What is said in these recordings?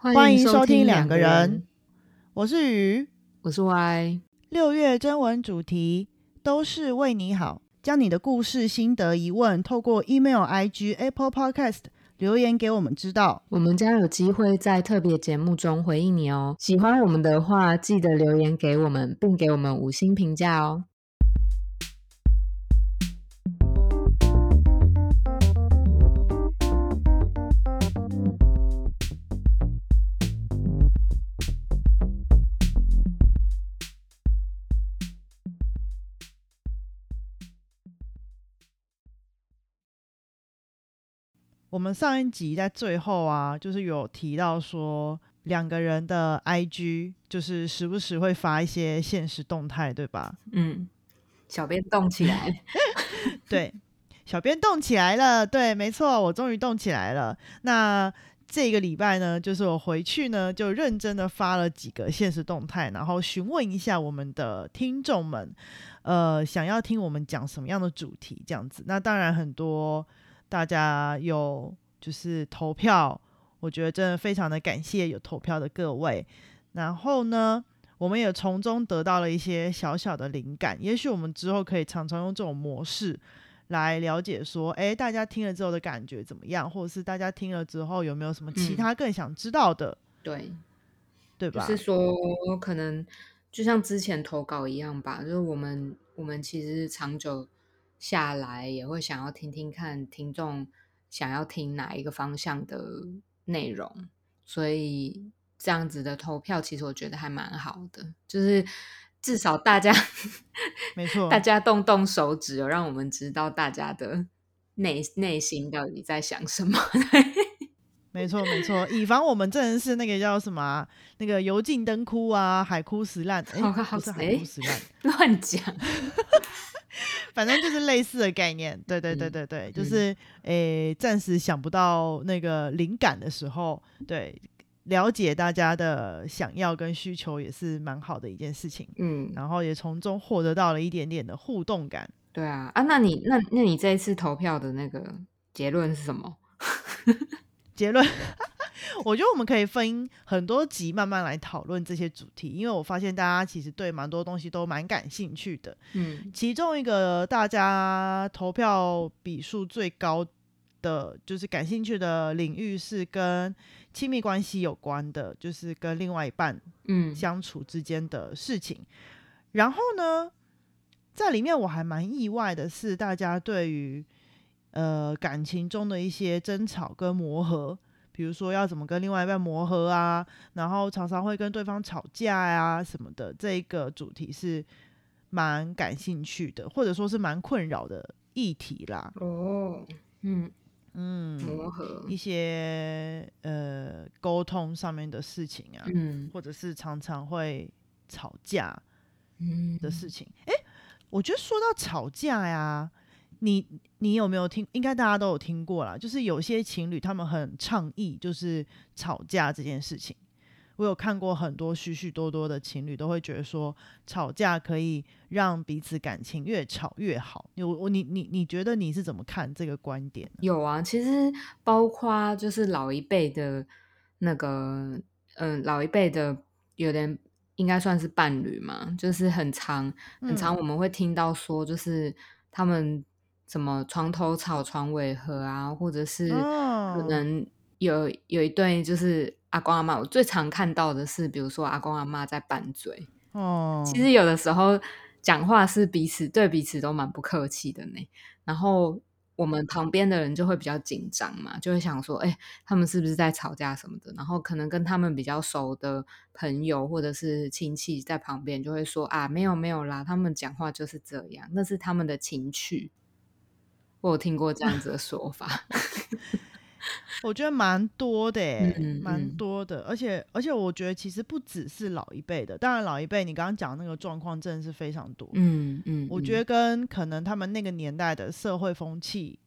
欢迎收听两两个人，，我是鱼。我是 Y。六月征文主题都是为你好，将你的故事、心得、疑问透过 email、IG、Apple Podcast 留言给我们知道。我们将有机会在特别节目中回应你哦。喜欢我们的话，记得留言给我们，并给我们五星评价哦。我们上一集在最后啊，就是有提到说两个人的 IG 就是时不时会发一些现实动态，对吧？嗯，小编动起来。对，小编动起来了，对，没错，我终于动起来了。那这个礼拜呢，就是我回去呢，就认真的发了几个现实动态，然后询问一下我们的听众们，呃，想要听我们讲什么样的主题，这样子。那当然很多大家有就是投票，我觉得真的非常的感谢有投票的各位。然后呢，我们也从中得到了一些小小的灵感，也许我们之后可以常常用这种模式来了解说，诶，大家听了之后的感觉怎么样，或者是大家听了之后有没有什么其嗯他更想知道的，对，对吧？是说，可能就像之前投稿一样吧，就是我们我们其实长久下来也会想要听听看听众想要听哪一个方向的内容，所以这样子的投票其实我觉得还蛮好的，就是至少大家 没错大家动动手指，有让我们知道大家的内内心到底在想什么。没错，没错，以防我们真的是那个叫什么啊、那个油尽灯枯啊，海枯石烂，诶，好好不是海枯石烂，乱讲，反正就是类似的概念。对对对嗯对对，就嗯是诶，暂时想不到那个灵感的时候，对，了解大家的想要跟需求也是蛮好的一件事情。嗯，然后也从中获得到了一点点的互动感。对啊，啊，那你那那你这一次投票的那个结论是什么？结论，我觉得我们可以分很多集慢慢来讨论这些主题，因为我发现大家其实对蛮多东西都蛮感兴趣的。嗯其中一个大家投票比数最高的，就是感兴趣的领域是跟亲密关系有关的，就是跟另外一半嗯相处之间的事情。然后呢，在里面我还蛮意外的是，大家对于呃感情中的一些争吵跟磨合，比如说要怎么跟另外一半磨合啊，然后常常会跟对方吵架呀、什么的，这一个主题是蛮感兴趣的，或者说是蛮困扰的议题啦。哦，嗯，嗯，磨合，一些呃沟通上面的事情啊，嗯或者是常常会吵架嗯的事情。诶，我觉得说到吵架呀，你你有没有听？应该大家都有听过啦，就是有些情侣他们很倡议就是吵架这件事情。我有看过很多许许多多的情侣都会觉得说，吵架可以让彼此感情越吵越好。有我你你你觉得你是怎么看这个观点？有啊，其实包括就是老一辈的那个，嗯，老一辈的有点应该算是伴侣嘛，就是很长很长，嗯我们会听到说，就是他们什么床头吵床尾和啊，或者是可哦能有有一对就是阿公阿妈，我最常看到的是，比如说阿公阿妈在拌嘴，哦，其实有的时候讲话是彼此对彼此都蛮不客气的呢。然后我们旁边的人就会比较紧张嘛，就会想说，哎、他们是不是在吵架什么的？然后可能跟他们比较熟的朋友或者是亲戚在旁边就会说啊，没有没有啦，他们讲话就是这样，那是他们的情绪。我有听过这样子的说法，我觉得蛮多的诶，嗯蛮、嗯。多的，而且而且我觉得其实不只是老一辈的，当然老一辈你刚刚讲那个状况真的是非常多，嗯嗯，我觉得跟可能他们那个年代的社会风气，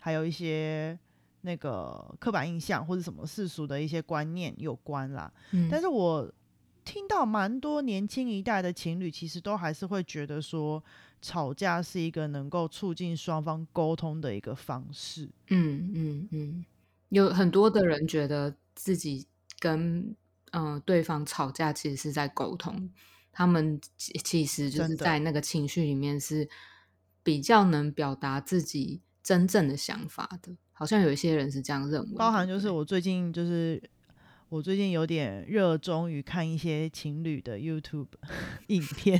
还有一些那个刻板印象或者什么世俗的一些观念有关啦。嗯，但是我听到蛮多年轻一代的情侣，其实都还是会觉得说，吵架是一个能够促进双方沟通的一个方式。嗯嗯嗯，有很多的人觉得自己跟嗯、呃对方吵架，其实是在沟通。他们其其实就是在那个情绪里面是比较能表达自己真正的想法的。好像有一些人是这样认为，包含就是我最近就是我最近有点热衷于看一些情侣的 YouTube 影片。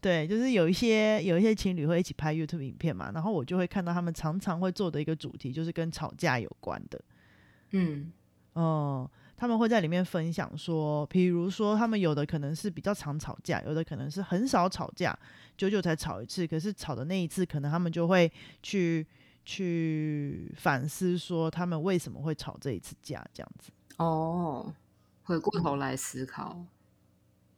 对，就是有一些有一些情侣会一起拍 YouTube 影片嘛，然后我就会看到他们常常会做的一个主题就是跟吵架有关的。嗯哦、他们会在里面分享说，比如说他们有的可能是比较常吵架，有的可能是很少吵架，久久才吵一次。可是吵的那一次，可能他们就会去去反思说，他们为什么会吵这一次架，这样子。哦，回过头来思考，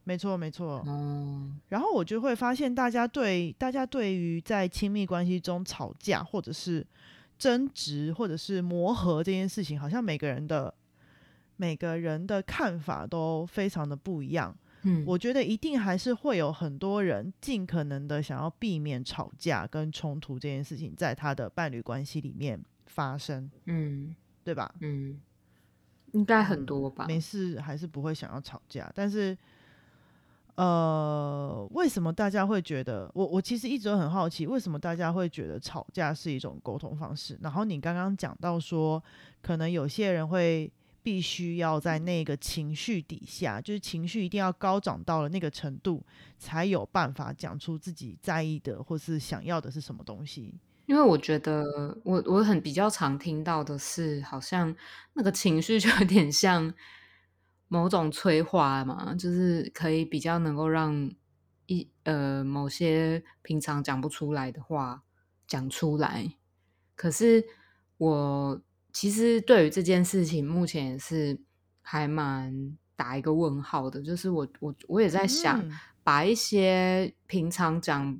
没错，没错。哦，然后我就会发现，大家对大家对于在亲密关系中吵架，或者是争执，或者是磨合这件事情，好像每个人的每个人的看法都非常的不一样。嗯，我觉得一定还是会有很多人尽可能的想要避免吵架跟冲突这件事情在他的伴侣关系里面发生，嗯对吧？嗯，应该很多吧？没事还是不会想要吵架，但是，呃，为什么大家会觉得我我其实一直都很好奇，为什么大家会觉得吵架是一种沟通方式？然后你刚刚讲到说，可能有些人会必须要在那个情绪底下，就是情绪一定要高涨到了那个程度，才有办法讲出自己在意的或是想要的是什么东西。因为我觉得我我很比较常听到的是，好像那个情绪就有点像某种催化嘛，就是可以比较能够让一呃某些平常讲不出来的话讲出来。可是我其实对于这件事情，目前也是还蛮打一个问号的。就是我我我也在想，嗯把一些平常讲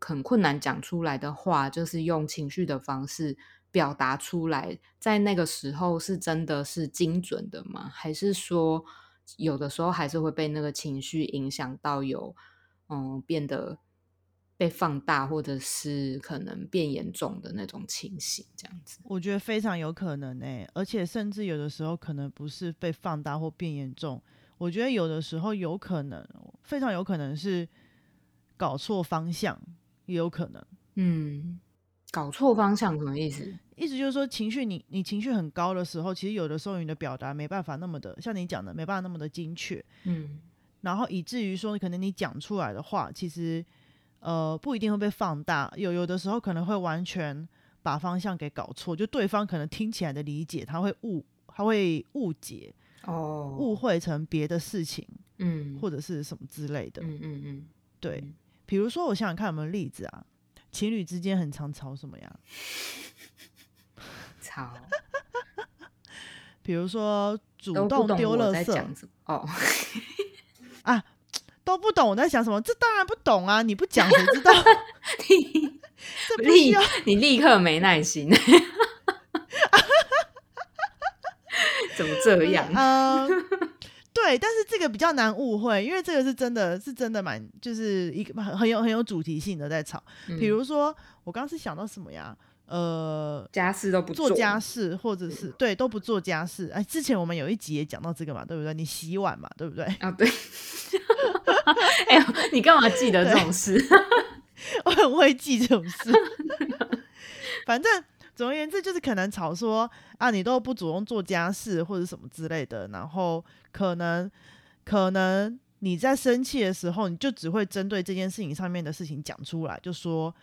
很困难讲出来的话，就是用情绪的方式表达出来，在那个时候是真的是精准的吗？还是说有的时候还是会被那个情绪影响到有嗯变得被放大，或者是可能变严重的那种情形，这样子。我觉得非常有可能诶、而且甚至有的时候可能不是被放大或变严重，我觉得有的时候有可能，非常有可能是搞错方向，也有可能。嗯，搞错方向什么意思？意思就是说，情绪你你情绪很高的时候，其实有的时候你的表达没办法那么的，像你讲的没办法那么的精确，嗯然后以至于说，可能你讲出来的话，其实呃不一定会被放大，有有的时候可能会完全把方向给搞错，就对方可能听起来的理解，他会误他会误解哦，误会成别的事情嗯或者是什么之类的。嗯嗯嗯，对嗯，比如说我想想看有没有例子啊，情侣之间很常吵什么呀？吵，比如说主动丢垃圾在讲什么哦。都不懂我在想什么，这当然不懂啊！你不讲谁知道？你这不需立要你立刻没耐心，怎么这样？呃，对，但是这个比较难误会，因为这个是真的是真的蛮，就是一个很很有很有主题性的在吵。比嗯如说，我刚刚是想到什么呀？呃，家事都不做家事或者是对都不做家事。哎，之前我们有一集也讲到这个嘛，对不对？你洗碗嘛，对不对？啊，对。哎呦，你干嘛记得这种事？我很会记这种事。反正总而言之，就是可能吵说啊，你都不主动做家事或者什么之类的，然后可能可能你在生气的时候，你就只会针对这件事情上面的事情讲出来，就说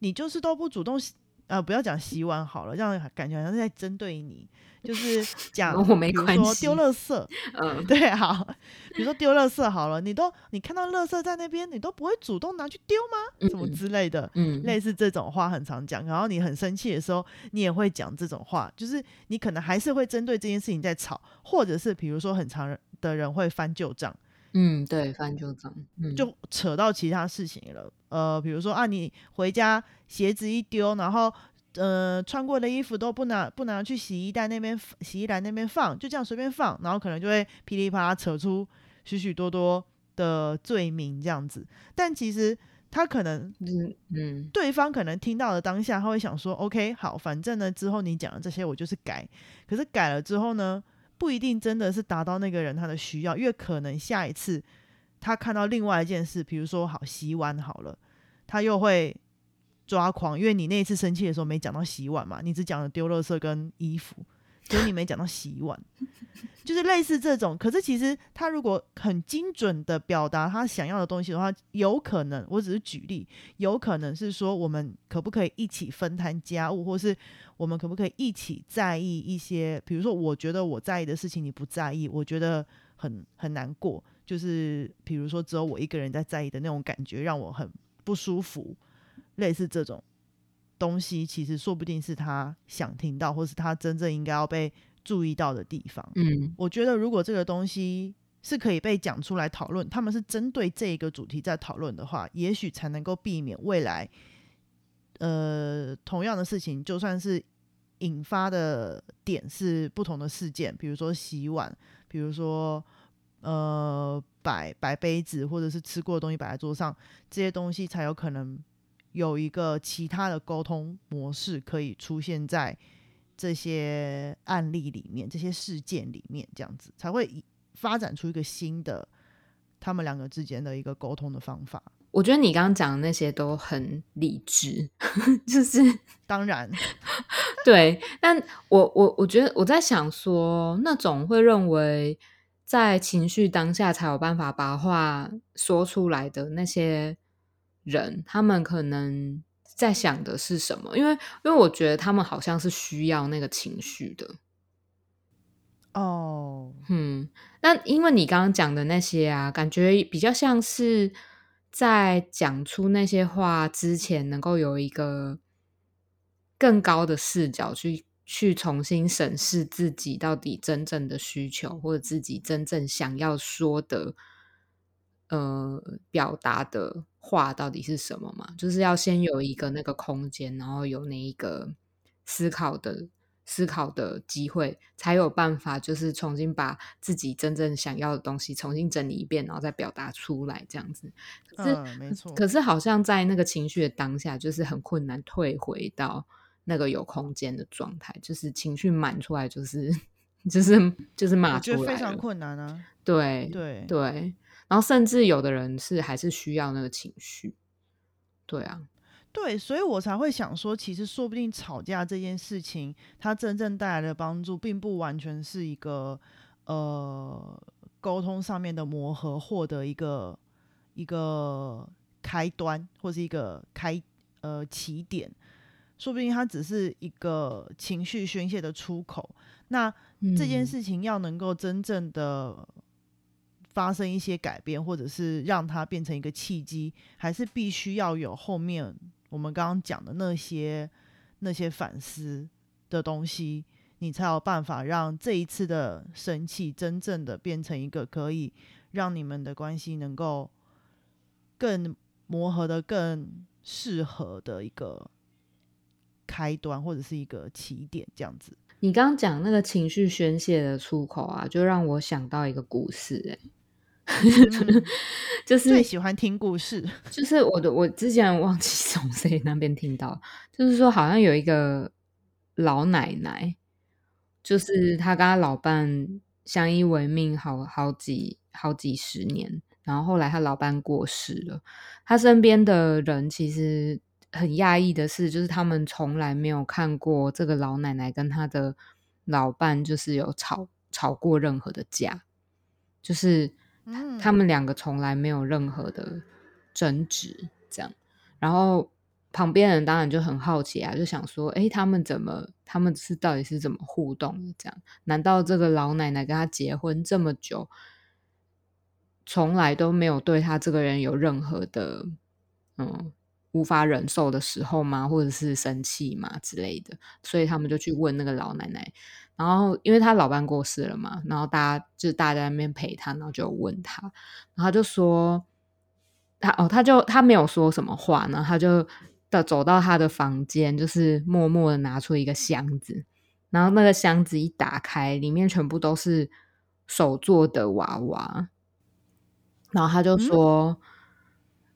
你就是都不主动。呃，不要讲洗碗好了，这样感觉好像是在针对你，就是 讲，我没比如关系说丢垃圾，嗯，对，好，比如说丢垃圾好了，你都你看到垃圾在那边，你都不会主动拿去丢吗？什么嗯之类的，嗯，类似这种话很常讲。然后你很生气的时候，你也会讲这种话，就是你可能还是会针对这件事情在吵，或者是比如说很常的人会翻旧账，嗯，对，翻旧账，嗯，就扯到其他事情了。呃，比如说啊，你回家鞋子一丢，然后呃穿过的衣服都不拿不拿去洗衣袋那边洗衣篮那边放，就这样随便放，然后可能就会噼里啪啦扯出许许多多的罪名这样子。但其实他可能嗯嗯对方可能听到的当下，他会想说：“OK，好，反正呢之后你讲的这些我就是改。可是改了之后呢，不一定真的是达到那个人他的需要，因为可能下一次他看到另外一件事，比如说好洗碗好了，他又会抓狂，因为你那一次生气的时候没讲到洗碗嘛，你只讲了丢垃圾跟衣服。所以你没讲到洗碗，就是类似这种。可是其实他如果很精准的表达他想要的东西的话，有可能我只是举例，有可能是说我们可不可以一起分摊家务，或是我们可不可以一起在意一些，比如说我觉得我在意的事情你不在意，我觉得很很难过，就是比如说只有我一个人在在意的那种感觉让我很不舒服，类似这种。东西其实说不定是他想听到，或是他真正应该要被注意到的地方。嗯，我觉得如果这个东西是可以被讲出来讨论，他们是针对这一个主题在讨论的话，也许才能够避免未来，呃，同样的事情，就算是引发的点是不同的事件，比如说洗碗，比如说呃摆摆杯子，或者是吃过的东西摆在桌上，这些东西才有可能。有一个其他的沟通模式可以出现在这些案例里面、这些事件里面，这样子才会发展出一个新的他们两个之间的一个沟通的方法。我觉得你刚刚讲的那些都很理智，就是当然对。但我我我觉得我在想说，那种会认为在情绪当下才有办法把话说出来的那些。人他们可能在想的是什么？因为因为我觉得他们好像是需要那个情绪的。哦，嗯，那因为你刚刚讲的那些啊，感觉比较像是在讲出那些话之前，能够有一个更高的视角去去重新审视自己到底真正的需求，或者自己真正想要说的。呃，表达的话到底是什么嘛？就是要先有一个那个空间，然后有那一个思考的思考的机会，才有办法就是重新把自己真正想要的东西重新整理一遍，然后再表达出来，这样子。嗯，没错。可是好像在那个情绪的当下，就是很困难退回到那个有空间的状态，就是情绪满出来，就是就是就是骂出来，非常困难啊。对对对。然后甚至有的人是还是需要那个情绪，对啊，对，所以我才会想说，其实说不定吵架这件事情，它真正带来的帮助，并不完全是一个呃沟通上面的磨合，获得一个一个开端，或是一个开呃起点，说不定它只是一个情绪宣泄的出口。那这件事情要能够真正的。发生一些改变，或者是让它变成一个契机，还是必须要有后面我们刚刚讲的那些那些反思的东西，你才有办法让这一次的生气真正的变成一个可以让你们的关系能够更磨合的更适合的一个开端，或者是一个起点，这样子。你刚刚讲那个情绪宣泄的出口啊，就让我想到一个故事，哎。就是最喜欢听故事，就是我的我之前忘记从谁那边听到，就是说好像有一个老奶奶，就是她跟她老伴相依为命好好几好几十年，然后后来她老伴过世了，她身边的人其实很讶异的是，就是他们从来没有看过这个老奶奶跟她的老伴就是有吵吵过任何的架，就是。他们两个从来没有任何的争执，这样。然后旁边人当然就很好奇啊，就想说：“哎，他们怎么？他们是到底是怎么互动的？这样？难道这个老奶奶跟他结婚这么久，从来都没有对他这个人有任何的嗯无法忍受的时候吗？或者是生气嘛之类的？所以他们就去问那个老奶奶。”然后，因为他老伴过世了嘛，然后大家就是大家在那边陪他，然后就问他，然后就说他哦，他就他没有说什么话，然后他就到走到他的房间，就是默默的拿出一个箱子，然后那个箱子一打开，里面全部都是手做的娃娃，然后他就说，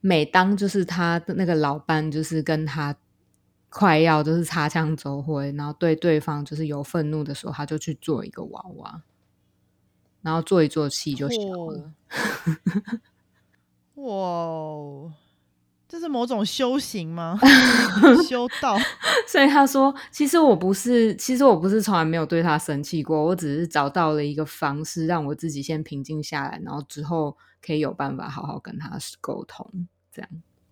每当就是他的那个老伴就是跟他。快要就是擦枪走火，然后对对方就是有愤怒的时候，他就去做一个娃娃，然后做一做气就消了。哇，哦某种修行吗？修道？所以他说，其实我不是，其实我不是从来没有对他生气过，我只是找到了一个方式，让我自己先平静下来，然后之后可以有办法好好跟他沟通，这样。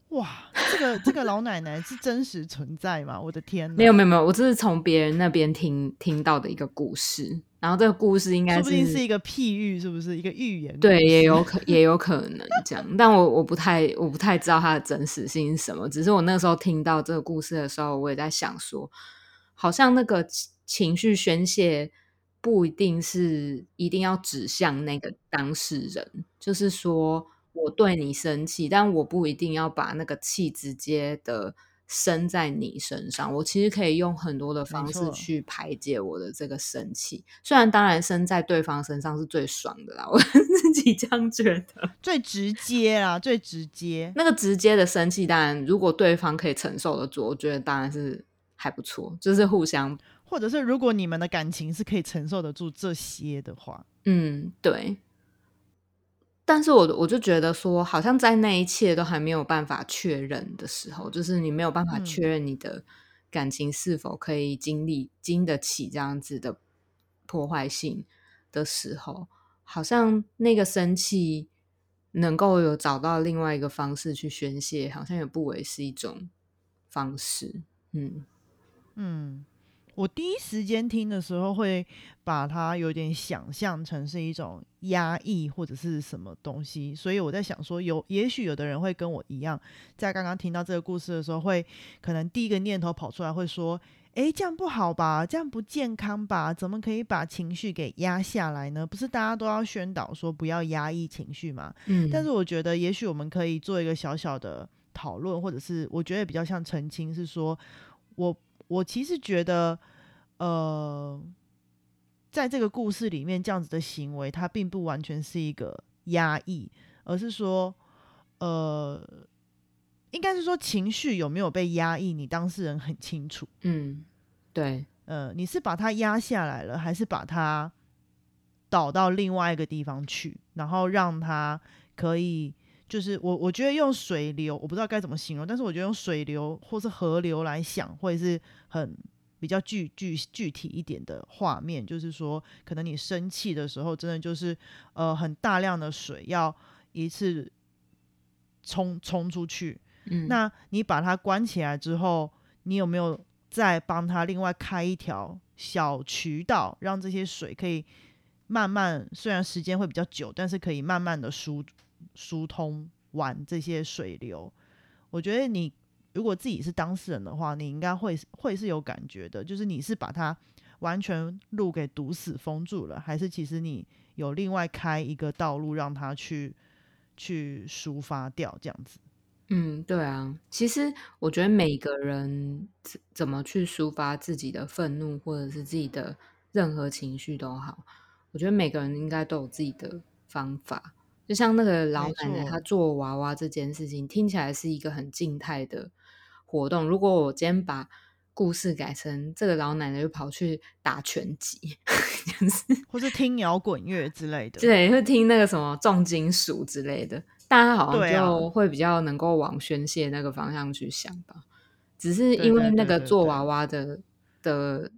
哇，这个这个老奶奶是真实存在吗？我的天，没有没有没有，我这是从别人那边听听到的一个故事。然后这个故事应该说不定是一个譬喻，是不是一个预言？对，也有可 也有可能这样，但我我不太我不太知道它的真实性是什么。只是我那时候听到这个故事的时候，我也在想说，好像那个情绪宣泄不一定是一定要指向那个当事人，就是说。我对你生气，但我不一定要把那个气直接的生在你身上。我其实可以用很多的方式去排解我的这个生气。虽然当然生在对方身上是最爽的啦，我自己这样觉得，最直接啦，最直接。那个直接的生气，当然如果对方可以承受得住，我觉得当然是还不错。就是互相，或者是如果你们的感情是可以承受得住这些的话，嗯，对。但是我我就觉得说，好像在那一切都还没有办法确认的时候，就是你没有办法确认你的感情是否可以经历经得起这样子的破坏性的时候，好像那个生气能够有找到另外一个方式去宣泄，好像也不为是一种方式。嗯嗯。我第一时间听的时候，会把它有点想象成是一种压抑或者是什么东西，所以我在想说，有也许有的人会跟我一样，在刚刚听到这个故事的时候，会可能第一个念头跑出来会说：“诶，这样不好吧？这样不健康吧？怎么可以把情绪给压下来呢？不是大家都要宣导说不要压抑情绪吗？”嗯，但是我觉得，也许我们可以做一个小小的讨论，或者是我觉得比较像澄清，是说我。我其实觉得，呃，在这个故事里面，这样子的行为，它并不完全是一个压抑，而是说，呃，应该是说情绪有没有被压抑，你当事人很清楚。嗯，对，呃，你是把它压下来了，还是把它导到另外一个地方去，然后让它可以。就是我，我觉得用水流，我不知道该怎么形容，但是我觉得用水流或是河流来想，会是很比较具具具体一点的画面。就是说，可能你生气的时候，真的就是呃很大量的水要一次冲冲出去。嗯，那你把它关起来之后，你有没有再帮他另外开一条小渠道，让这些水可以慢慢，虽然时间会比较久，但是可以慢慢的疏。疏通完这些水流，我觉得你如果自己是当事人的话，你应该会会是有感觉的。就是你是把它完全路给堵死封住了，还是其实你有另外开一个道路让它去去抒发掉这样子？嗯，对啊。其实我觉得每个人怎怎么去抒发自己的愤怒或者是自己的任何情绪都好，我觉得每个人应该都有自己的方法。就像那个老奶奶她做娃娃这件事情，听起来是一个很静态的活动。如果我今天把故事改成这个老奶奶就跑去打拳击，或是听摇滚乐之类的，对，会听那个什么重金属之类的，大家好像就会比较能够往宣泄那个方向去想吧。只是因为那个做娃娃的的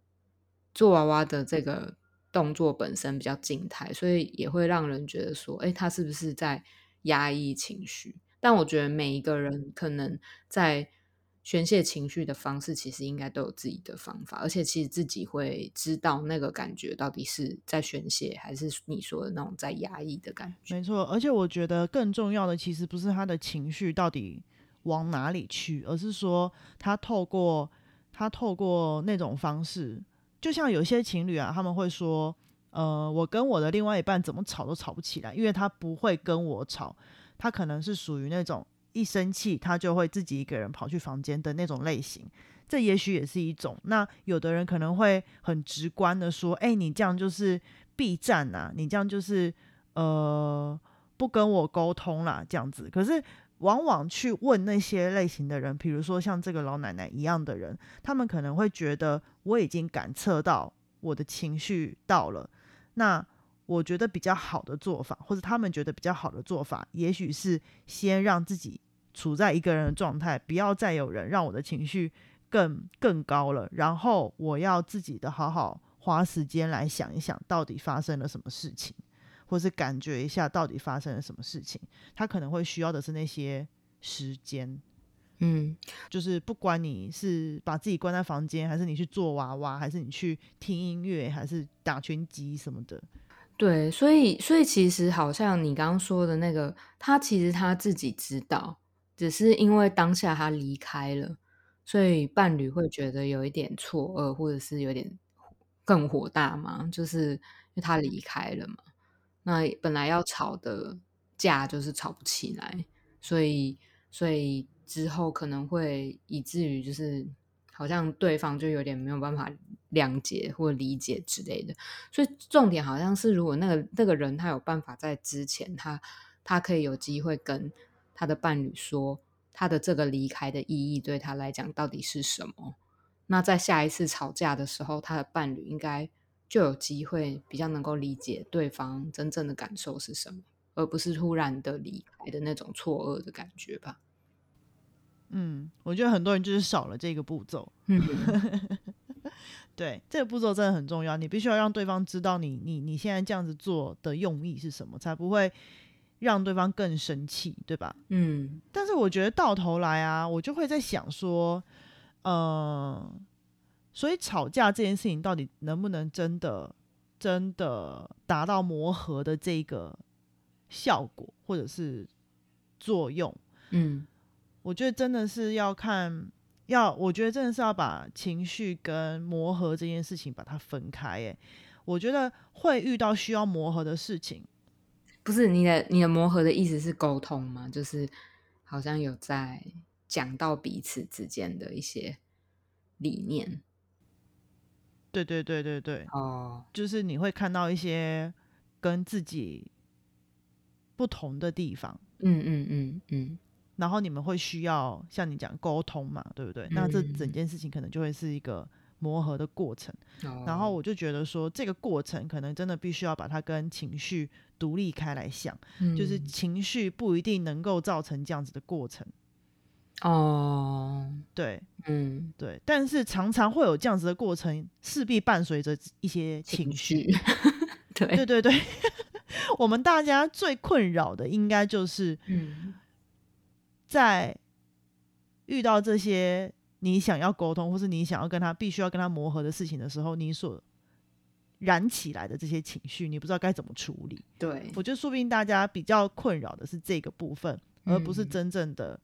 做娃娃的这个。动作本身比较静态，所以也会让人觉得说，哎，他是不是在压抑情绪？但我觉得每一个人可能在宣泄情绪的方式，其实应该都有自己的方法，而且其实自己会知道那个感觉到底是在宣泄，还是你说的那种在压抑的感觉。没错，而且我觉得更重要的，其实不是他的情绪到底往哪里去，而是说他透过他透过那种方式。就像有些情侣啊，他们会说，呃，我跟我的另外一半怎么吵都吵不起来，因为他不会跟我吵，他可能是属于那种一生气他就会自己一个人跑去房间的那种类型，这也许也是一种。那有的人可能会很直观的说，哎，你这样就是避战呐，你这样就是呃不跟我沟通啦，这样子。可是。往往去问那些类型的人，比如说像这个老奶奶一样的人，他们可能会觉得我已经感测到我的情绪到了，那我觉得比较好的做法，或者他们觉得比较好的做法，也许是先让自己处在一个人的状态，不要再有人让我的情绪更更高了，然后我要自己的好好花时间来想一想，到底发生了什么事情，或是感觉一下到底发生了什么事情。他可能会需要的是那些时间。嗯，就是不管你是把自己关在房间，还是你去做娃娃，还是你去听音乐，还是打拳击什么的，对，所以所以其实好像你刚刚说的那个，他其实他自己知道，只是因为当下他离开了，所以伴侣会觉得有一点错愕，或者是有点更火大嘛，就是因为他离开了嘛，那本来要吵的架就是吵不起来，所以所以。之后可能会以至于就是好像对方就有点没有办法谅解或理解之类的，所以重点好像是如果那个那个人他有办法在之前他他可以有机会跟他的伴侣说他的这个离开的意义对他来讲到底是什么，那在下一次吵架的时候，他的伴侣应该就有机会比较能够理解对方真正的感受是什么，而不是突然的离开的那种错愕的感觉吧。嗯，我觉得很多人就是少了这个步骤。嗯，对，这个步骤真的很重要。你必须要让对方知道你你你现在这样子做的用意是什么，才不会让对方更生气，对吧？嗯。但是我觉得到头来啊，我就会在想说，呃，所以吵架这件事情到底能不能真的真的达到磨合的这个效果或者是作用？嗯。我觉得真的是要看，要我觉得真的是要把情绪跟磨合这件事情把它分开。哎，我觉得会遇到需要磨合的事情，不是你的你的磨合的意思是沟通吗？就是好像有在讲到彼此之间的一些理念。对对对对对，哦，就是你会看到一些跟自己不同的地方。嗯嗯嗯嗯。然后你们会需要像你讲沟通嘛，对不对？那这整件事情可能就会是一个磨合的过程。然后我就觉得说，这个过程可能真的必须要把它跟情绪独立开来想，就是情绪不一定能够造成这样子的过程。哦，对，嗯，对，但是常常会有这样子的过程，势必伴随着一些情绪。对，对，对，对，我们大家最困扰的应该就是，嗯。在遇到这些你想要沟通，或是你想要跟他必须要跟他磨合的事情的时候，你所燃起来的这些情绪，你不知道该怎么处理。对我觉得，说不定大家比较困扰的是这个部分，而不是真正的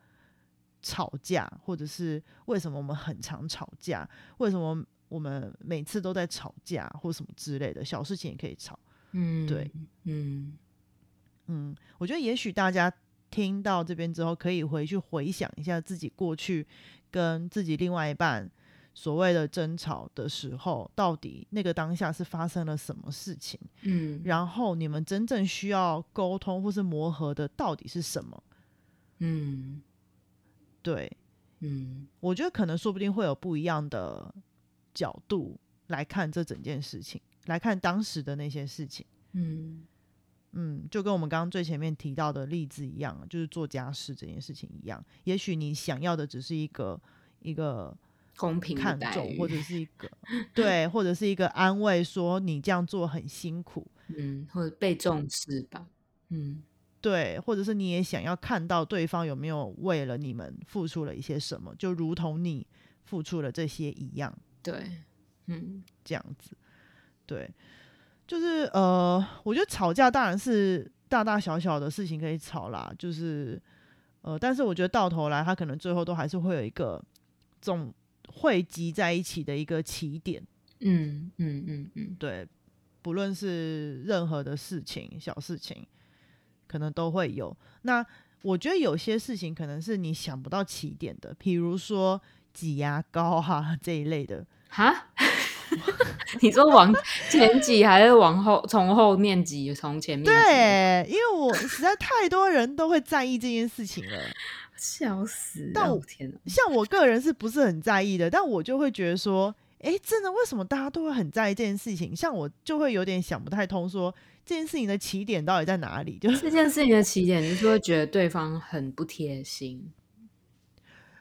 吵架，或者是为什么我们很常吵架，为什么我们每次都在吵架，或什么之类的小事情也可以吵。嗯，对，嗯嗯，我觉得也许大家。听到这边之后，可以回去回想一下自己过去跟自己另外一半所谓的争吵的时候，到底那个当下是发生了什么事情？嗯，然后你们真正需要沟通或是磨合的到底是什么？嗯，对，嗯，我觉得可能说不定会有不一样的角度来看这整件事情，来看当时的那些事情。嗯。嗯，就跟我们刚刚最前面提到的例子一样，就是做家事这件事情一样。也许你想要的只是一个一个公平看重，或者是一个 对，或者是一个安慰，说你这样做很辛苦，嗯，或者被重视吧，嗯，对，或者是你也想要看到对方有没有为了你们付出了一些什么，就如同你付出了这些一样，对，嗯，这样子，对。就是呃，我觉得吵架当然是大大小小的事情可以吵啦，就是呃，但是我觉得到头来，他可能最后都还是会有一个总汇集在一起的一个起点。嗯嗯嗯嗯，对，不论是任何的事情，小事情，可能都会有。那我觉得有些事情可能是你想不到起点的，比如说挤牙膏哈 这一类的哈。你说往前挤还是往后从后面挤从前面？对，因为我实在太多人都会在意这件事情了，笑死！但我天像我个人是不是很在意的？但我就会觉得说，哎，真的为什么大家都会很在意这件事情？像我就会有点想不太通，说这件事情的起点到底在哪里？就是这件事情的起点就是会觉得对方很不贴心，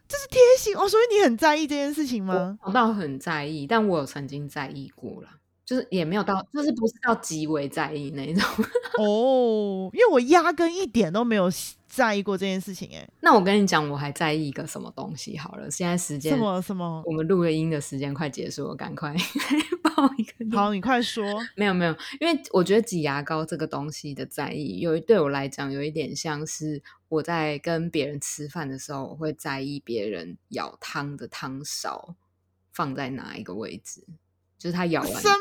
这是贴心哦，所以你很在意这件事情吗？我倒很在意，但我有曾经在意过了，就是也没有到，就是不是到极为在意那一种。哦，因为我压根一点都没有在意过这件事情，哎，那我跟你讲，我还在意一个什么东西？好了，现在时间什么什么，我们录了音的时间快结束了，赶快 报一个。好，你快说。没有没有，因为我觉得挤牙膏这个东西的在意，有对我来讲有一点像是我在跟别人吃饭的时候，我会在意别人舀汤的汤勺放在哪一个位置，就是他舀完什么？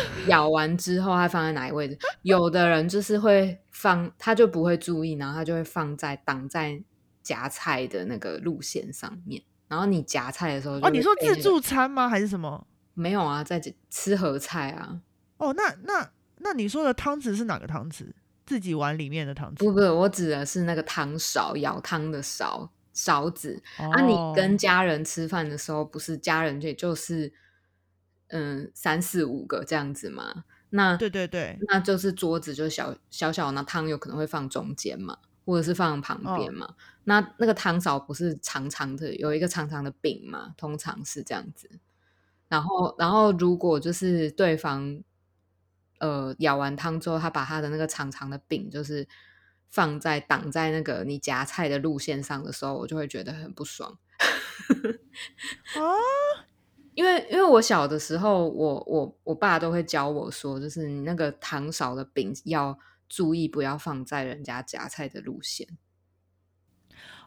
舀完之后，他放在哪位置？有的人就是会放，他就不会注意，然后他就会放在挡在夹菜的那个路线上面。然后你夹菜的时候，哦，你说自助餐吗？还是什么？没有啊，在吃盒菜啊。哦，那那那你说的汤匙是哪个汤匙？自己碗里面的汤匙？不不，我指的是那个汤勺，舀汤的勺勺子。啊，你跟家人吃饭的时候，不是家人就就是嗯三四五个这样子嘛？那对对对，那就是桌子就小小小，那汤有可能会放中间嘛，或者是放旁边嘛。那那个汤勺不是长长的，有一个长长的柄嘛？通常是这样子。然后，然后如果就是对方，呃，舀完汤之后，他把他的那个长长的柄，就是放在挡在那个你夹菜的路线上的时候，我就会觉得很不爽。啊，因为因为我小的时候，我我我爸都会教我说，就是你那个糖少的饼要注意，不要放在人家夹菜的路线。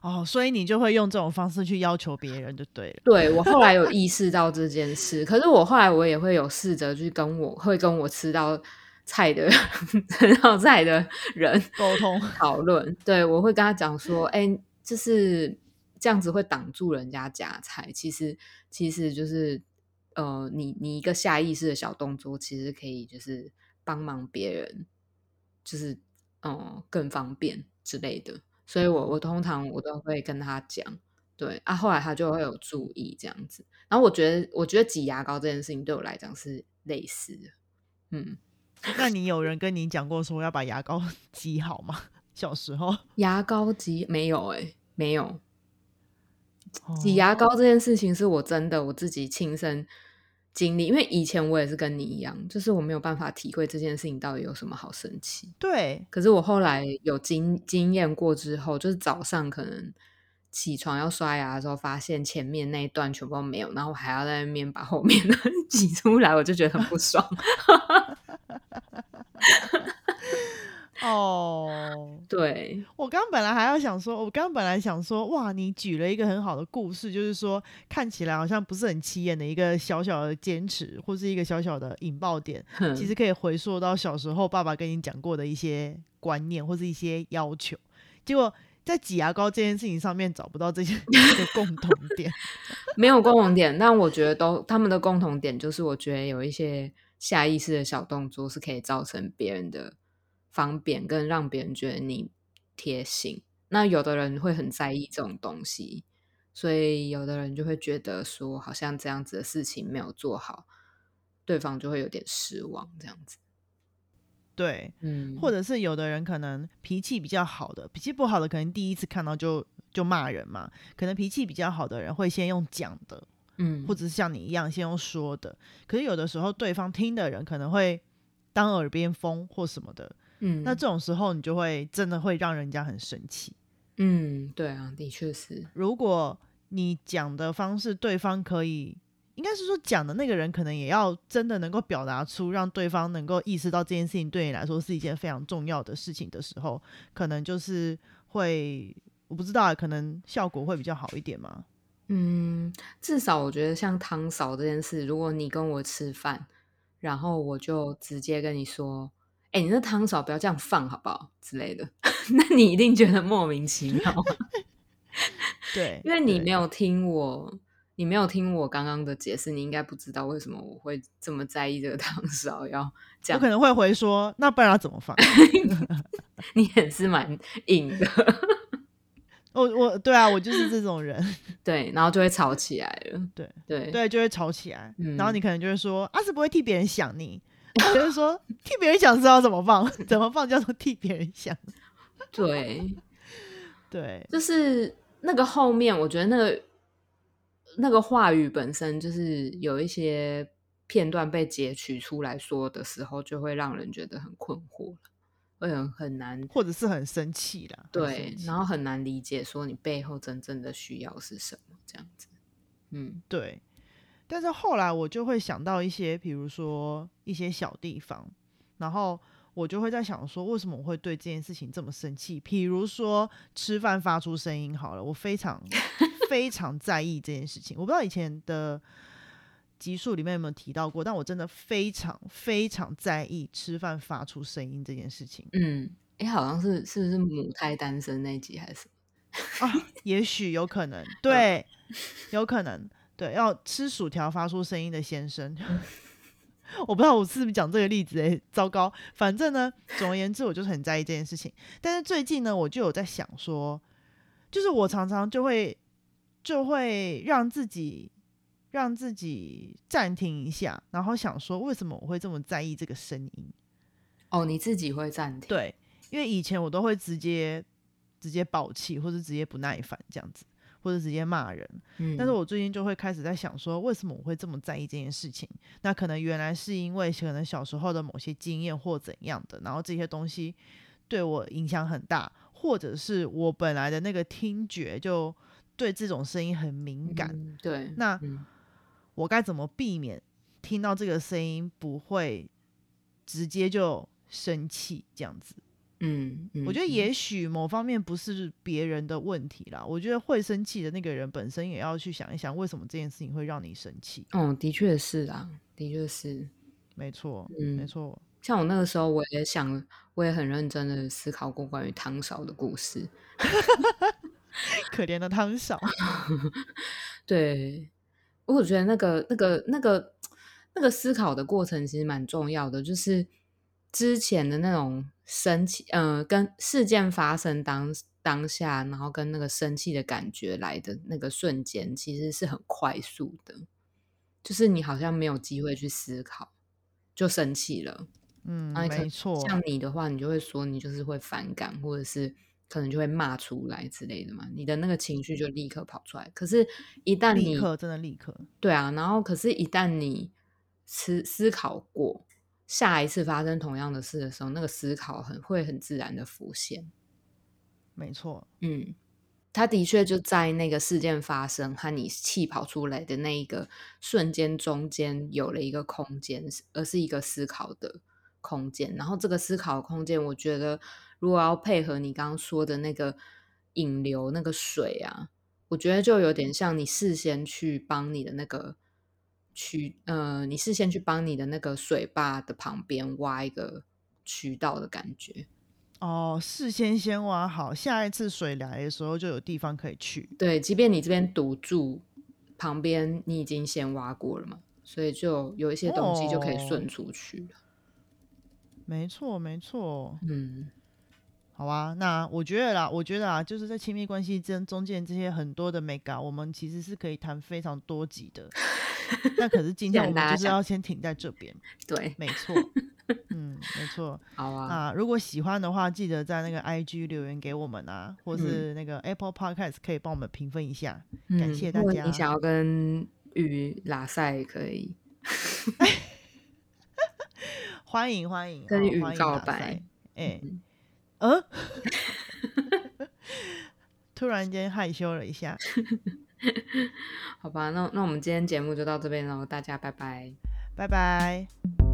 哦，所以你就会用这种方式去要求别人，就对了。对我后来有 意识到这件事，可是我后来我也会有试着去跟我会跟我吃到菜的 吃到菜的人沟通讨论。对我会跟他讲说，哎，就是这样子会挡住人家夹菜。其实其实就是呃，你你一个下意识的小动作，其实可以就是帮忙别人，就是嗯更方便之类的。所以，我我通常我都会跟他讲，对啊，后来他就会有注意这样子。然后我觉得，我觉得挤牙膏这件事情对我来讲是类似的。嗯，那你有人跟你讲过说要把牙膏 挤好吗？小时候牙膏挤没有哎，没有。挤牙膏这件事情是我真的我自己亲身。经历，因为以前我也是跟你一样，就是我没有办法体会这件事情到底有什么好生气。对，可是我后来有经经验过之后，就是早上可能起床要刷牙的时候，发现前面那一段全部都没有，然后我还要在那边把后面的 挤出来，我就觉得很不爽。哦，对我刚本来还要想说，我刚本来想说，哇，你举了一个很好的故事，就是说看起来好像不是很起眼的一个小小的坚持，或是一个小小的引爆点，其实可以回溯到小时候爸爸跟你讲过的一些观念或是一些要求。结果在挤牙膏这件事情上面找不到这些 共同点，没有共同点，但我觉得都他们的共同点就是，我觉得有一些下意识的小动作是可以造成别人的。方便跟让别人觉得你贴心，那有的人会很在意这种东西，所以有的人就会觉得说，好像这样子的事情没有做好，对方就会有点失望，这样子。对，嗯，或者是有的人可能脾气比较好的，脾气不好的可能第一次看到就就骂人嘛，可能脾气比较好的人会先用讲的，嗯，或者是像你一样先用说的，可是有的时候对方听的人可能会当耳边风或什么的。嗯，那这种时候你就会真的会让人家很生气。嗯，对啊，的确是。如果你讲的方式，对方可以，应该是说讲的那个人可能也要真的能够表达出，让对方能够意识到这件事情对你来说是一件非常重要的事情的时候，可能就是会，我不知道，可能效果会比较好一点吗？嗯，至少我觉得像汤勺这件事，如果你跟我吃饭，然后我就直接跟你说。哎，你那汤勺不要这样放好不好之类的？那你一定觉得莫名其妙。对，因为你没有听我，你没有听我刚刚的解释，你应该不知道为什么我会这么在意这个汤勺要这样。我可能会回说，那不然要怎么放？你也是蛮硬的。我我对啊，我就是这种人。对，然后就会吵起来了。对对对，就会吵起来。然后你可能就会说，阿是不会替别人想你。就是说替别人想知道怎么放，怎么放叫做替别人想。对，对，就是那个后面，我觉得那个那个话语本身就是有一些片段被截取出来说的时候，就会让人觉得很困惑了，会很很难，或者是很生气啦。对然后很难理解说你背后真正的需要是什么，这样子。嗯对，但是后来我就会想到一些，比如说一些小地方，然后我就会在想说，为什么我会对这件事情这么生气？比如说吃饭发出声音，好了，我非常 非常在意这件事情。我不知道以前的集数里面有没有提到过，但我真的非常非常在意吃饭发出声音这件事情嗯，哎，好像是是不是母胎单身那一集还是什么？啊，也许有可能，对，有可能，对，要吃薯条发出声音的先生。我不知道我是不是讲这个例子诶、糟糕。反正呢，总而言之，我就是很在意这件事情。但是最近呢，我就有在想说，就是我常常就会就会让自己让自己暂停一下，然后想说，为什么我会这么在意这个声音？哦，你自己会暂停？，对，因为以前我都会直接直接爆气，或者直接不耐烦这样子，或者直接骂人。嗯，但是我最近就会开始在想说，为什么我会这么在意这件事情？那可能原来是因为可能小时候的某些经验或怎样的，然后这些东西对我影响很大，或者是我本来的那个听觉就对这种声音很敏感。嗯对，那嗯我该怎么避免听到这个声音不会直接就生气这样子？嗯，嗯我觉得嗯也许某方面不是别人的问题啦，我觉得会生气的那个人本身也要去想一想，为什么这件事情会让你生气。嗯，的确是啊，的确是。没错，嗯没错，像我那个时候，我也想，我也很认真的思考过关于汤勺的故事。可怜的汤勺。对，我觉得那个、那个、那个、那个思考的过程其实蛮重要的，就是之前的那种生气，呃，跟事件发生当当下，然后跟那个生气的感觉来的那个瞬间，其实是很快速的，就是你好像没有机会去思考，就生气了。嗯，没错，像你的话，你就会说你就是会反感，或者是可能就会骂出来之类的嘛，你的那个情绪就立刻跑出来。可是，一旦你立刻真的立刻。对啊，然后可是，一旦你思思考过，下一次发生同样的事的时候，那个思考很会很自然的浮现。没错，嗯，他的确就在那个事件发生和你气跑出来的那一个瞬间中间有了一个空间，而是一个思考的空间。然后这个思考空间，我觉得如果要配合你刚刚说的那个引流那个水啊，我觉得就有点像你事先去帮你的那个渠，呃，你事先去帮你的那个水坝的旁边挖一个渠道的感觉。哦，事先先挖好，下一次水来的时候就有地方可以去。对，即便你这边堵住，旁边你已经先挖过了嘛，所以就有一些东西就可以顺哦出去了。没错，没错。嗯好啊，那我觉得啦，我觉得啊，就是在亲密关系中中间这些很多的 mega，我们其实是可以谈非常多集的。那可是今天我们就是要先停在这边，对，没错，嗯，没错。好啊，啊，如果喜欢的话，记得在那个 IG 留言给我们啊，或嗯是那个 Apple Podcast 可以帮我们评分一下，感谢大家你想要跟鱼拉赛，也可以。欢迎欢迎，跟鱼哦欢迎告白哎、嗯嗯，突然间害羞了一下，好吧，那那我们今天节目就到这边喽，大家拜拜。拜拜。